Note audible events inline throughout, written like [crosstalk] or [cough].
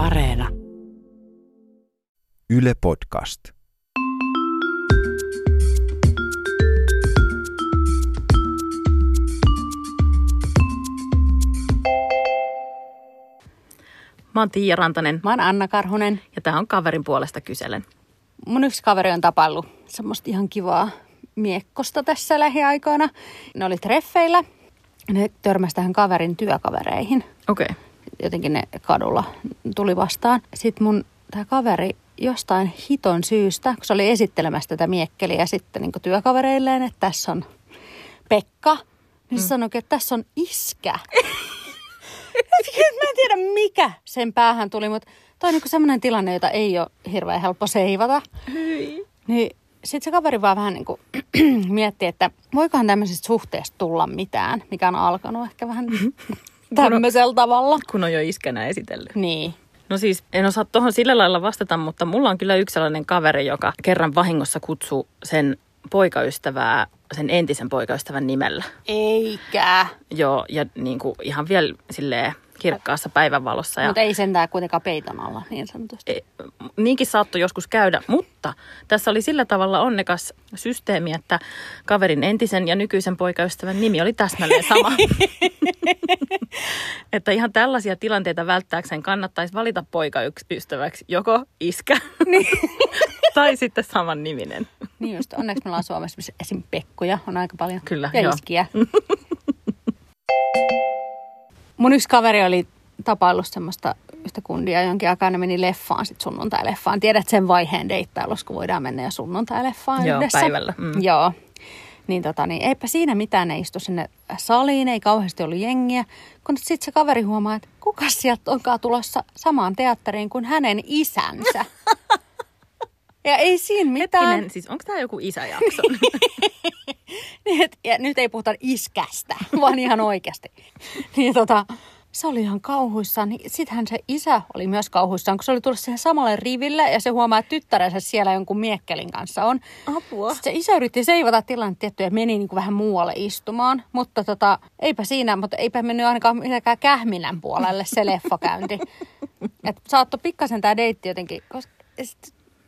Areena. Yle Podcast. Mä oon Tiia Rantanen Mä oon Anna Karhunen. ja tää on kaverin puolesta kyselen. Mun yksi kaveri on tapallut semmoista ihan kivaa miekkosta tässä lähiaikoina. Ne oli treffeillä. Ne törmäsi tähän kaverin työkavereihin. Okei. Okay. Jotenkin ne kadulla tuli vastaan. Sitten mun tämä kaveri jostain hiton syystä, kun se oli esittelemässä tätä miekkeliä sitten niin työkavereilleen, että tässä on Pekka, niin se sanoi, että tässä on iskä. mä en tiedä mikä sen päähän tuli, mutta toi on niinku semmoinen tilanne, jota ei ole hirveän helppo seivata. Hyi. Niin sitten se kaveri vaan vähän niinku [clears throat] mietti, että voikohan tämmöisestä suhteesta tulla mitään, mikä on alkanut ehkä vähän tämmöisellä tavalla. Kun on jo iskänä esitellyt. Niin. No siis en osaa tuohon sillä lailla vastata, mutta mulla on kyllä yksi sellainen kaveri, joka kerran vahingossa kutsuu sen poikaystävää, sen entisen poikaystävän nimellä. Eikä. Joo, ja niin kuin ihan vielä silleen kirkkaassa päivänvalossa. Ja Mutta ei sentään kuitenkaan peiton alla, niin sanotusti. e- niinkin saattoi joskus käydä, mutta tässä oli sillä tavalla onnekas systeemi, että kaverin entisen ja nykyisen poikaystävän nimi oli täsmälleen sama. [laughs] [laughs] että ihan tällaisia tilanteita välttääkseen kannattaisi valita poikaystäväksi joko iskä [laughs] tai sitten saman niminen. Niin just, onneksi meillä on Suomessa missä esim. Pekkuja on aika paljon. Kyllä, Ja joo. iskiä. [laughs] Mun yksi kaveri oli tapaillut semmoista yhtä kundia jonkin aikaa, ne meni leffaan sit sunnuntai-leffaan. Tiedät sen vaiheen deittailus, kun voidaan mennä jo sunnuntai-leffaan Joo, yhdessä. päivällä, mm. Joo. Niin, tota, niin eipä siinä mitään, ne istu sinne saliin, ei kauheasti ollut jengiä. Kun sitten se kaveri huomaa, että kuka sieltä onkaan tulossa samaan teatteriin kuin hänen isänsä. [laughs] ja ei siinä mitään. Hetkinen, siis onko tämä joku isäjakso? [laughs] Niin, et, ja nyt ei puhuta iskästä, vaan ihan oikeasti. Niin tota, se oli ihan kauhuissaan. Niin sittenhän se isä oli myös kauhuissaan, kun se oli tullut siihen samalle riville ja se huomaa, että tyttärensä siellä jonkun miekkelin kanssa on. Apua. Sitten se isä yritti seivata tilannetta tiettyä ja meni niin kuin vähän muualle istumaan. Mutta tota, eipä siinä, mutta eipä mennyt ainakaan mitenkään kähminän puolelle se leffakäynti. [laughs] Et saattoi pikkasen tämä deitti jotenkin, koska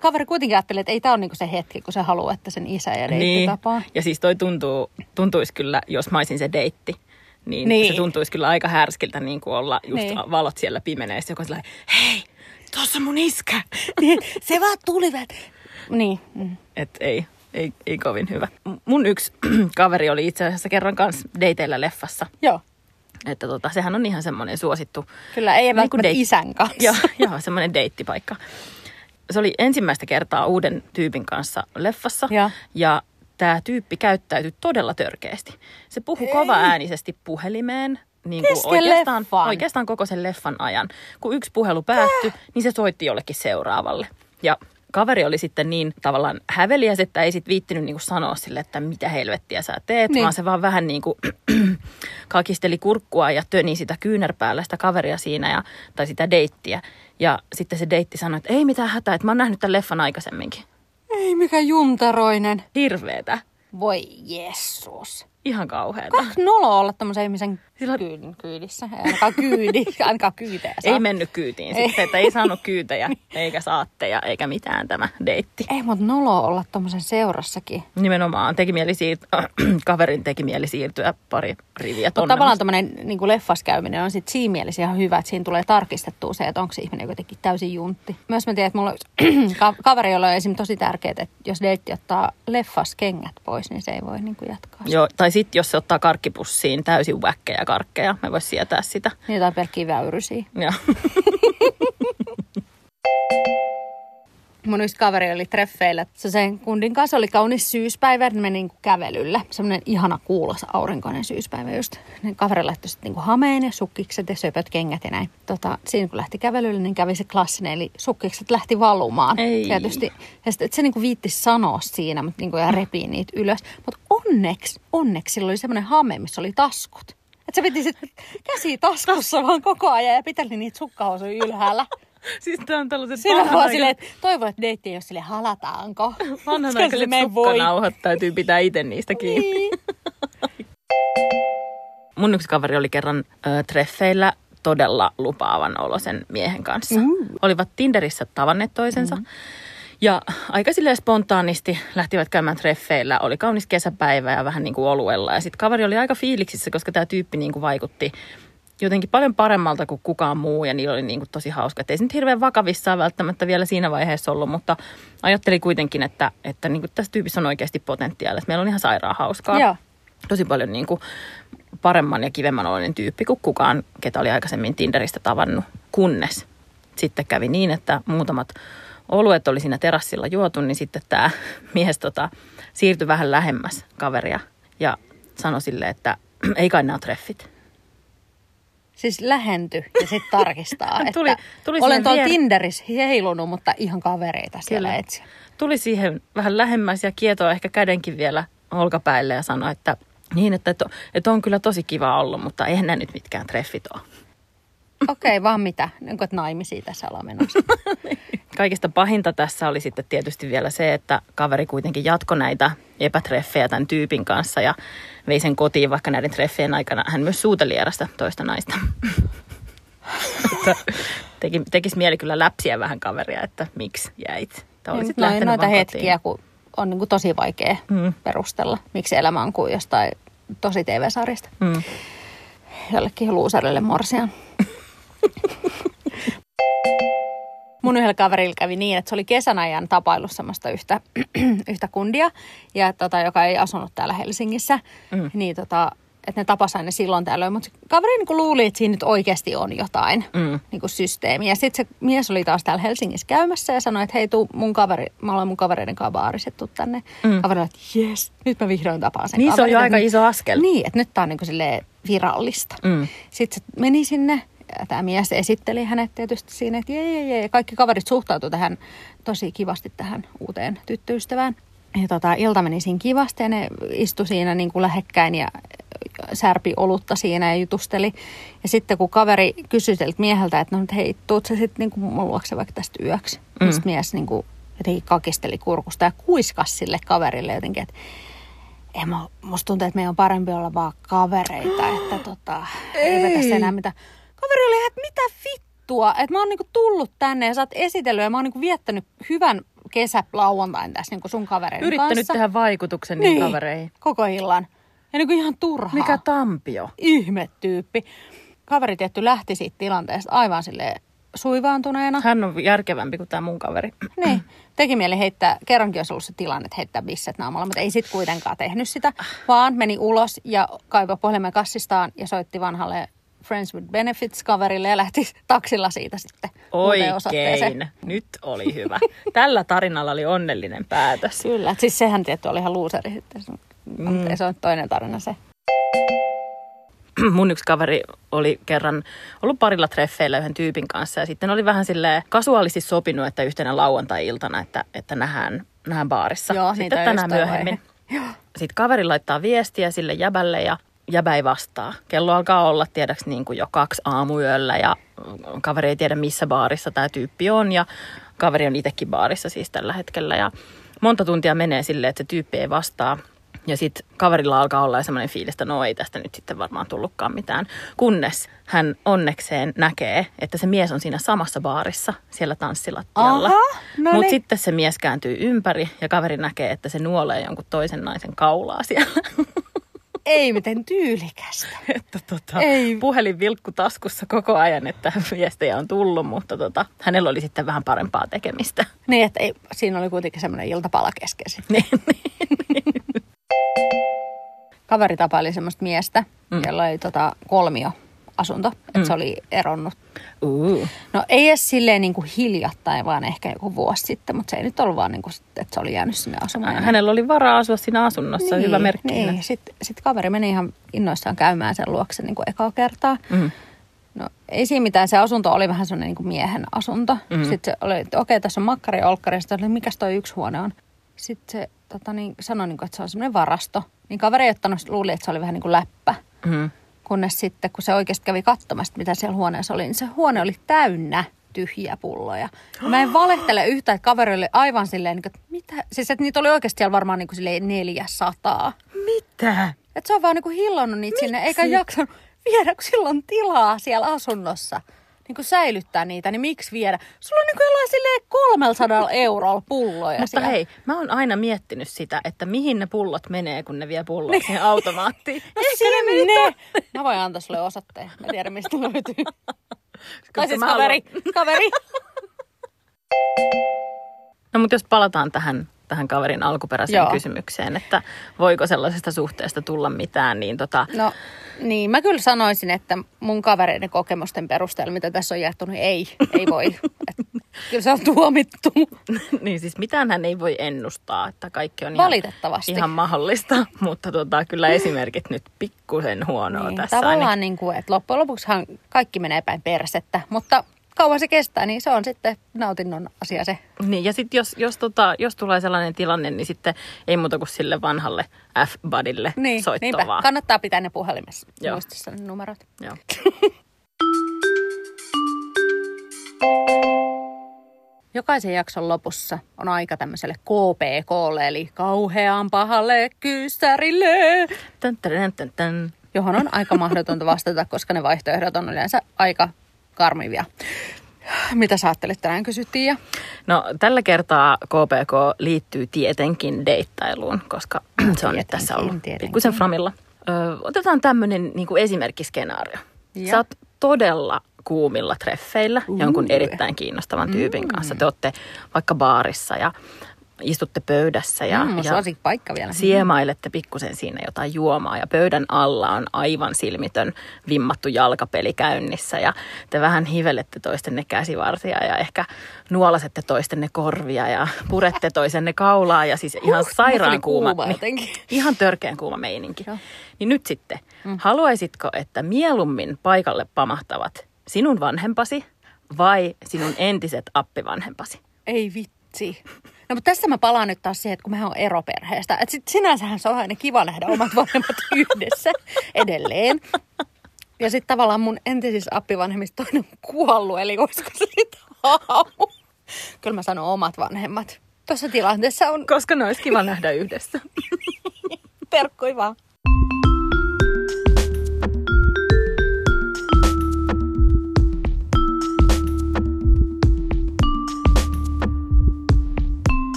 kaveri kuitenkin ajatteli, että ei tämä ole niinku se hetki, kun se haluaa, että sen isä ja deitti Niin. tapaa. Ja siis toi tuntuu, tuntuisi kyllä, jos mä olisin se deitti, niin, Niin. se tuntuisi kyllä aika härskiltä niin kuin olla just Niin. valot siellä pimeneessä, joka sellainen, hei, tuossa mun iskä. [laughs] Niin, se vaan tuli vähän. Niin. mm. Et ei, ei, ei kovin hyvä. Mun yksi [clears throat] kaveri oli itse asiassa kerran kanssa dateilla leffassa. Joo. Että tota, sehän on ihan semmoinen suosittu Kyllä, ei Niin kuin välttämättä date- isän kanssa. Joo, [laughs] joo semmoinen deittipaikka. Se oli ensimmäistä kertaa uuden tyypin kanssa leffassa. Joo. Ja tämä tyyppi käyttäytyi todella törkeästi. Se puhui kova äänisesti puhelimeen. Niin kuin oikeastaan, leffan? oikeastaan koko sen leffan ajan. Kun yksi puhelu päättyi, niin se soitti jollekin seuraavalle. Ja kaveri oli sitten niin tavallaan häveliäs, että ei sit viittinyt niinku sanoa sille, että mitä helvettiä sä teet, Niin. vaan se vaan vähän niin kuin [clears throat] kakisteli kurkkua ja töni sitä kyynärpäällä sitä kaveria siinä ja, tai sitä deittiä. Ja sitten se deitti sanoi, että ei mitään hätää, että mä oon nähnyt tämän leffan aikaisemminkin. Mikä juntaroinen. Hirveetä. Voi Jessus. Ihan kauheeta. Kaksi nolo olla tämmöisen ihmisen Sillä- kyydin, kyydissä. Ei ainakaan kyydi, [laughs] ainakaan kyytejä saa. Ei mennyt kyytiin Ei. sitten, että ei saanut kyytejä, [laughs] eikä saatteja, eikä mitään tämä deitti. Ei, mutta nolo olla tommosen seurassakin. Nimenomaan teki mieli siirtyä, [clears throat] kaverin teki mieli siirtyä pari riviä Mutta tonne. tavallaan tämmöinen niin leffas käyminen on sitten siinä mielessä ihan hyvä, että siinä tulee tarkistettua se, että onko se ihminen jotenkin täysin juntti. Myös mä tiedän, että mulla on [clears throat] kaveri, jolla on esim. tosi tärkeää, että jos deitti ottaa leffas kengät pois, niin se ei voi niin kuin jatkaa. sitä. Joo, tai sitten jos se ottaa karkkipussiin täysin väkkejä karkkeja, me vois sietää sitä. Niin jotain pelkkiä väyrysiä. Joo. [laughs] Mun yksi kaveri oli treffeillä. Se sen kundin kanssa oli kaunis syyspäivä, että me niinku kävelyllä. Semmoinen ihana kuulos aurinkoinen syyspäivä just. Niin kaveri laittoi sitten niinku hameen ja sukkikset ja söpöt kengät ja näin. Tota, siinä kun lähti kävelylle, niin kävi se klassinen, eli sukkikset lähti valumaan. Ei. Tietysti. Ja että se niinku viitti sanoa siinä, mutta niinku ja repii niitä ylös. Mutta onneksi, onneksi sillä oli semmoinen hame, missä oli taskut. Että se piti sitten käsi taskussa vaan koko ajan ja piteli niitä sukkahousuja ylhäällä. [laughs] siis tää on tällaiset on vaan silleen, että toivon, että deitti ei ole sille halataanko. [laughs] vanhanaikaiset ei voi. sukkanauhat täytyy pitää itse niistä kiinni. Niin. [laughs] Mun yksi kaveri oli kerran ö, treffeillä todella lupaavan olosen miehen kanssa. Olivat Tinderissä tavanneet toisensa. Ja aika silleen spontaanisti lähtivät käymään treffeillä. Oli kaunis kesäpäivä ja vähän niin kuin oluella. Ja sitten kaveri oli aika fiiliksissä, koska tämä tyyppi niin kuin vaikutti jotenkin paljon paremmalta kuin kukaan muu ja niillä oli niin kuin tosi hauska. Et ei se nyt hirveän vakavissaan välttämättä vielä siinä vaiheessa ollut, mutta ajattelin kuitenkin, että, että niin kuin tässä tyypissä on oikeasti potentiaalia. Meillä on ihan sairaan hauskaa. Joo. Tosi paljon niin kuin paremman ja kivemman oloinen tyyppi kuin kukaan, ketä oli aikaisemmin Tinderistä tavannut, kunnes sitten kävi niin, että muutamat oluet oli siinä terassilla juotu, niin sitten tämä mies tota, siirtyi vähän lähemmäs kaveria ja sanoi sille, että [clears throat] ei kai nämä treffit. Siis lähenty ja sitten tarkistaa, [laughs] että Tuli- tuli olen tuolla vier- Tinderissä heilunut, mutta ihan kavereita siellä Kyllä. etsi. Tuli siihen vähän lähemmäs ja kietoi ehkä kädenkin vielä olkapäille ja sanoi, että niin, että, että, että on kyllä tosi kiva ollut, mutta eihän nämä nyt mitkään treffit ole. Okei, okay, vaan mitä? Niin kuin, että naimisiin tässä ollaan menossa. [laughs] [laughs] Kaikista pahinta tässä oli sitten tietysti vielä se, että kaveri kuitenkin jatkoi näitä epätreffejä tämän tyypin kanssa ja vei sen kotiin, vaikka näiden treffien aikana hän myös suuteli erästä toista naista. [laughs] Teki, tekisi mieli kyllä läpsiä vähän kaveria, että miksi jäit. Olisit Noin, lähtenyt noita hetkiä, kun on niin kuin tosi vaikea Mm. perustella, miksi elämä on kuin jostain tosi TV-sarjasta. Mm. Jollekin luuserille morsian. [laughs] Mun yhdellä kaverilla kävi niin, että se oli kesän ajan tapailu semmoista yhtä, [clears throat] yhtä kundia, ja tota, joka ei asunut täällä Helsingissä. Mm. Niin tota, että ne tapas aina silloin tällöin, mutta kaveri niin luuli, että siinä nyt oikeasti on jotain Mm. niin kuin systeemiä. Sitten se mies oli taas täällä Helsingissä käymässä ja sanoi, että hei, tuu mun kaveri, mä olen mun kavereiden kanssa baarissa, tuu tänne. Mm. Kaveri oli, että jes, nyt mä vihdoin tapaan sen Niin se on kaverin. jo aika nyt- iso askel. Niin, että nyt tää on niin kuin virallista. Mm. Sitten se meni sinne, tämä mies esitteli hänet tietysti siinä, että jee, jee, jee. Kaikki kaverit suhtautuivat tähän tosi kivasti tähän uuteen tyttöystävään. Ja tota, ilta meni siinä kivasti ja ne istu siinä niin kuin lähekkäin ja särpi olutta siinä ja jutusteli. Ja sitten kun kaveri kysyi sieltä mieheltä, että no nyt hei, tuut sä sitten niin kuin mun luokse vaikka tästä yöksi. Mm. Mm. Sitten mies niin kuin jotenkin kakisteli kurkusta ja kuiskas sille kaverille jotenkin, että ei, musta tuntuu, että meidän on parempi olla vaan kavereita, että tota, ei tässä enää mitään. Kaveri oli, että mitä vittua, että mä oon niinku tullut tänne ja sä oot esitellyt ja mä oon niinku viettänyt hyvän kesälauantain tässä niinku sun kavereiden Yrittänyt kanssa. tehdä vaikutuksen niin. kavereihin. Koko illan. Ja niinku ihan turhaa. Mikä tampio? ihmetyyppi. Kaveri tietty lähti siitä tilanteesta aivan silleen suivaantuneena. Hän on järkevämpi kuin tämä mun kaveri. Niin. Teki mieli heittää, kerrankin olisi ollut se tilanne, että heittää bisset naamalla, mutta ei sitten kuitenkaan tehnyt sitä, vaan meni ulos ja kaivoi puhelimen kassistaan ja soitti vanhalle Friends with Benefits-kaverille ja lähti taksilla siitä sitten. Oikein. Nyt oli hyvä. Tällä tarinalla oli onnellinen päätös. Kyllä, siis sehän tietty oli ihan luuseri sitten. Mm. Se on toinen tarina se. mun yksi kaveri oli kerran ollut parilla treffeillä yhden tyypin kanssa ja sitten oli vähän sille kasuaalisesti sopinut, että yhtenä lauantai-iltana, että, että nähdään, nähdään baarissa. Joo, sitten tänään myöhemmin. Sitten kaveri laittaa viestiä sille jäbälle ja jäbä ei vastaa. Kello alkaa olla tiedäks niin kuin jo kaksi aamuyöllä ja kaveri ei tiedä missä baarissa tämä tyyppi on ja kaveri on itsekin baarissa siis tällä hetkellä ja monta tuntia menee silleen, että se tyyppi ei vastaa. Ja sitten kaverilla alkaa olla semmoinen fiilis, että no ei tästä nyt sitten varmaan tullutkaan mitään. Kunnes hän onnekseen näkee, että se mies on siinä samassa baarissa, siellä tanssilattialla. No Mutta niin. sitten se mies kääntyy ympäri ja kaveri näkee, että se nuolee jonkun toisen naisen kaulaa siellä. [laughs] Ei miten tyylikästä. [laughs] että tota, Ei. puhelin vilkku taskussa koko ajan, että viestejä on tullut, mutta tota, hänellä oli sitten vähän parempaa tekemistä. Niin, että ei, siinä oli kuitenkin semmoinen iltapala kesken sitten. Niin, [laughs] niin. Kaveri tapaili semmoista miestä, mm. jolla oli tota kolmio asunto, että Mm. se oli eronnut. uh. No ei edes silleen niin kuin hiljattain, vaan ehkä joku vuosi sitten, mutta se ei nyt ollut vaan niin kuin, että se oli jäänyt sinne asumaan. Hänellä oli varaa asua siinä asunnossa, hyvä merkki. Niin, sitten sit kaveri meni ihan innoissaan käymään sen luokse niin kuin ekaa kertaa. Mm. No ei siinä mitään, se asunto oli vähän semmoinen niin kuin miehen asunto. Mm. Sitten se oli, että okei, tässä on makkari ja olkkari. Sitten oli, mikäs toi yksi huone on? Sitten se tota, niin, sanoi, niin kuin, että se on semmoinen varasto. Niin kaveri ei ottanut, luuli, että se oli vähän niin kuin läppä. Mm. Kunnes sitten, kun se oikeasti kävi katsomassa, mitä siellä huoneessa oli, niin se huone oli täynnä tyhjiä pulloja. Ja mä en valehtele yhtään, että kaveri oli aivan silleen, niin että mitä? Siis, että niitä oli oikeasti siellä varmaan niin kuin silleen 400. Mitä? Että se on vaan niin kuin hillonnut niitä sinne, eikä jaksanut viedä, kun sillä on tilaa siellä asunnossa niin kuin säilyttää niitä, niin miksi viedä? Sulla on niin kuin jollain silleen 300 eurolla pulloja Mutta siellä. hei, mä oon aina miettinyt sitä, että mihin ne pullot menee, kun ne vie pullot siihen automaattiin. [laughs] No Ehkä ne meni sinne! Mä voin antaa sulle osoitteen. Mä tiedän, mistä löytyy. Tai siis kaveri. Kaveri. [laughs] No mutta jos palataan tähän, tähän kaverin alkuperäiseen Joo. kysymykseen, että voiko sellaisesta suhteesta tulla mitään, niin tota, No niin, mä kyllä sanoisin, että mun kavereiden kokemusten perusteella, mitä tässä on jaettu, niin ei, ei voi. [laughs] Et, kyllä se on tuomittu. [laughs] niin siis mitään hän ei voi ennustaa, että kaikki on ihan, Valitettavasti. ihan mahdollista, [laughs] mutta tota, kyllä esimerkit nyt pikkusen huonoa Niin, tässä. tavallaan, niin kuin, että loppujen lopuksihan kaikki menee päin persettä, mutta kauan se kestää, niin se on sitten nautinnon asia se. Niin, ja sitten jos, jos, tota, jos tulee sellainen tilanne, niin sitten ei muuta kuin sille vanhalle F-budille Niin, soittoa niinpä. vaan. Kannattaa pitää ne puhelimessa Joo. muistissa ne numerot. Joo. [laughs] Jokaisen jakson lopussa on aika tämmöiselle KPKlle, eli kauhean pahalle kyssärille, Tän, tän, tän, tän. johon on aika mahdotonta vastata, koska ne vaihtoehdot on yleensä aika karmivia. Mitä sä ajattelet tänään kysyttiin ja No tällä kertaa KPK liittyy tietenkin deittailuun, koska [clears throat] se on nyt tässä ollut tietenkin. pikkusen framilla. Ö, otetaan tämmöinen niin esimerkkiskenaario. Ja. Sä oot todella kuumilla treffeillä Uu. jonkun erittäin kiinnostavan tyypin kanssa. Te olette vaikka baarissa ja istutte pöydässä ja, mm, ja suosikkipaikka vielä. siemailette pikkusen siinä jotain juomaa ja pöydän alla on aivan silmitön vimmattu jalkapeli käynnissä ja te vähän hivelette toistenne käsivarsia ja ehkä nuolasette toistenne korvia ja purette toisenne kaulaa ja siis ihan Huh, sairaan kuuma, kuuma niin, jotenkin. ihan törkeän kuuma meininki. Joo. Niin nyt sitten, haluaisitko, että mieluummin paikalle pamahtavat sinun vanhempasi vai sinun entiset appivanhempasi? Ei vitsi. No mutta tässä mä palaan nyt taas siihen, että kun mä oon eroperheestä. Että sit sinänsähän se on aina kiva nähdä omat vanhemmat [laughs] yhdessä edelleen. Ja sitten tavallaan mun entisissä appivanhemmista toinen on kuollut, eli olisiko se sitten haamu? Kyllä mä sanon omat vanhemmat. Tuossa tilanteessa on Koska ne olisi kiva nähdä yhdessä. [laughs] terkkui vaan.